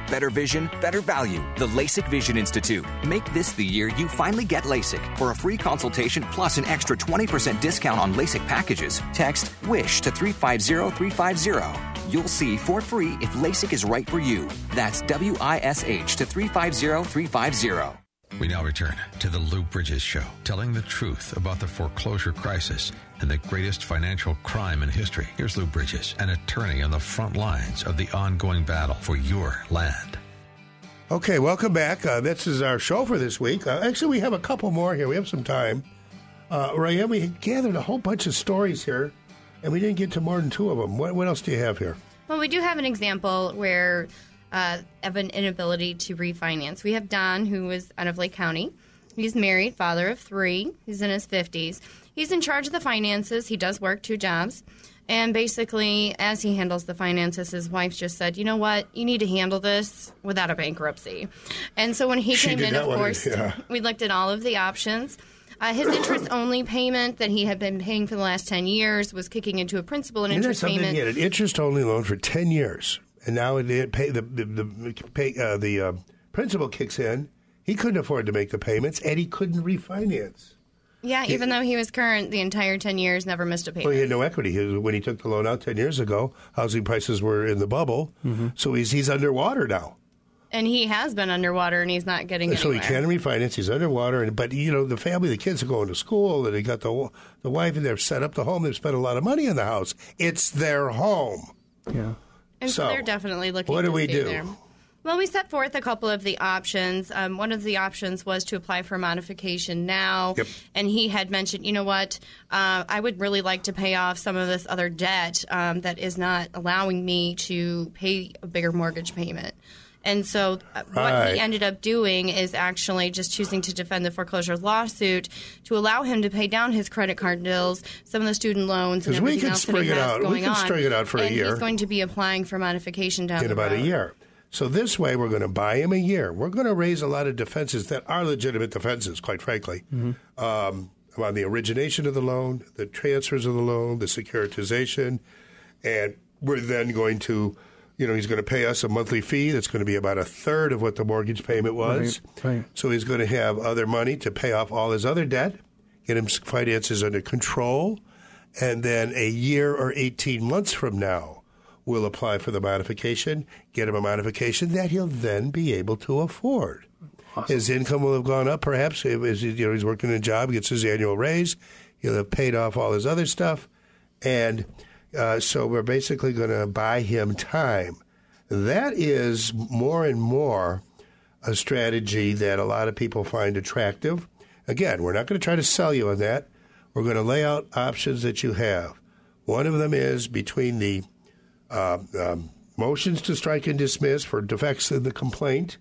Better vision, better value. The LASIK Vision Institute. Make this the year you finally get LASIK. For a free consultation plus an extra 20% discount on LASIK packages, text WISH to 350350. You'll see for free if LASIK is right for you. That's W I S H to 350350. We now return to the Lou Bridges Show, telling the truth about the foreclosure crisis and the greatest financial crime in history. Here's Lou Bridges, an attorney on the front lines of the ongoing battle for your land. Okay, welcome back. Uh, this is our show for this week. Uh, actually, we have a couple more here. We have some time. Uh, Ryan, we gathered a whole bunch of stories here And we didn't get to more than two of them. What, what else do you have here? Well, we do have an example where uh, of an inability to refinance. We have Don, who is out of Lake County. He's married, father of three. He's in his 50s. He's in charge of the finances. He does work two jobs. And basically, as he handles the finances, his wife just said, "You know what? You need to handle this without a bankruptcy." And so when he She came in, of course, yeah. we looked at all of the options. Uh, his interest only payment that he had been paying for the last 10 years was kicking into a principal and Isn't interest payment. He had an interest only loan for 10 years. And now it, it pay, the, the, the, pay, uh, the uh, principal kicks in. He couldn't afford to make the payments, and he couldn't refinance. Yeah, even though he was current the entire 10 years, never missed a payment. Well, he had no equity. He- When he took the loan out 10 years ago, housing prices were in the bubble. Mm-hmm. So he's, he's underwater now. and he has been underwater and he's not getting So he anywhere. can refinance. He's underwater, and but you know the family, the kids are going to school, and they got the the wife, and they've set up the home. They've spent a lot of money in the house. It's their home. Yeah. And so, So, they're definitely looking what to do we do? there. Well, we set forth a couple of the options. Um, one of the options was to apply for modification now. Yep. And he had mentioned, you know what, uh, I would really like to pay off some of this other debt um, that is not allowing me to pay a bigger mortgage payment. And so, uh, what Right. he ended up doing is actually just choosing to defend the foreclosure lawsuit to allow him to pay down his credit card bills, some of the student loans, and 'Cause we everything could else that he spring it has out. We going could on. string it out for a and year. He's going to be applying for modification down in the about a year. So this way, we're going to buy him a year. We're going to raise a lot of defenses that are legitimate defenses, quite frankly, um, on the origination of the loan, the transfers of the loan, the securitization, and we're then going to, you know, he's going to pay us a monthly fee that's going to be about a third of what the mortgage payment was. Right, right. So he's going to have other money to pay off all his other debt, get his finances under control, and then a year or 18 months from now, we'll apply for the modification, get him a modification that he'll then be able to afford. His income will have gone up, perhaps. If, you know, he's working a job, gets his annual raise. He'll have paid off all his other stuff, and uh, so we're basically going to buy him time. That is more and more a strategy that a lot of people find attractive. Again, we're not going to try to sell you on that. We're going to lay out options that you have. One of them is between the uh, um, motions to strike and dismiss for defects in the complaint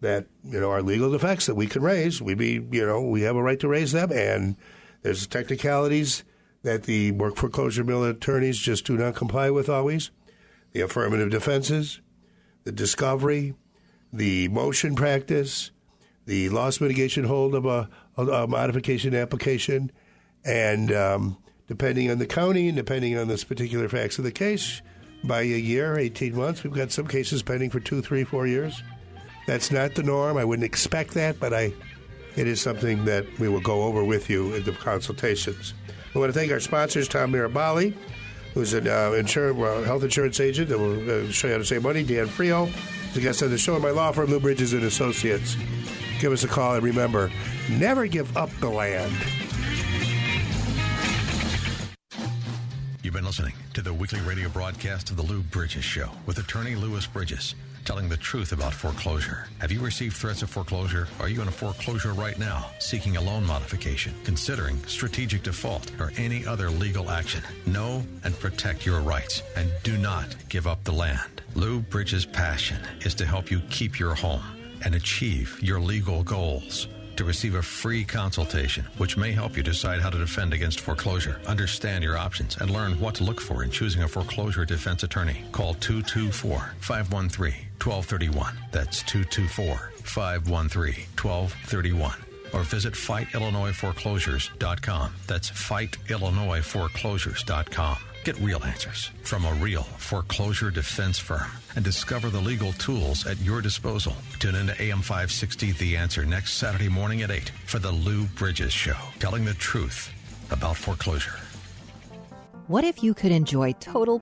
that you know are legal defects that we can raise. We be you know we have a right to raise them, and there's technicalities that the work foreclosure mill attorneys just do not comply with always. The affirmative defenses, the discovery, the motion practice, the loss mitigation hold of a, a modification application, and um, depending on the county and depending on this particular facts of the case, by a year, 18 months, we've got some cases pending for two, three, four years. That's not the norm. I wouldn't expect that, but I, it is something that we will go over with you in the consultations. I want to thank our sponsors, Tom Mirabali, who's an uh, insurance, well, health insurance agent that will uh, show you how to save money. Dan Frio, is a guest on the show, and my law firm, Lou Bridges and Associates. Give us a call, and remember, never give up the land. You've been listening to the weekly radio broadcast of the Lou Bridges Show with attorney Louis Bridges, telling the truth about foreclosure. Have you received threats of foreclosure? Are you in a foreclosure right now, seeking a loan modification, considering strategic default, or any other legal action? Know and protect your rights, and do not give up the land. Lou Bridges' passion is to help you keep your home and achieve your legal goals. To receive a free consultation, which may help you decide how to defend against foreclosure, understand your options, and learn what to look for in choosing a foreclosure defense attorney, call 224 513 1231. That's 224 513 1231. Or visit FightIllinoisForeclosures.com. That's FightIllinoisForeclosures.com. Get real answers from a real foreclosure defense firm and discover the legal tools at your disposal. Tune in to AM 560 The Answer next Saturday morning at 8 for the Lou Bridges Show, telling the truth about foreclosure. What if you could enjoy total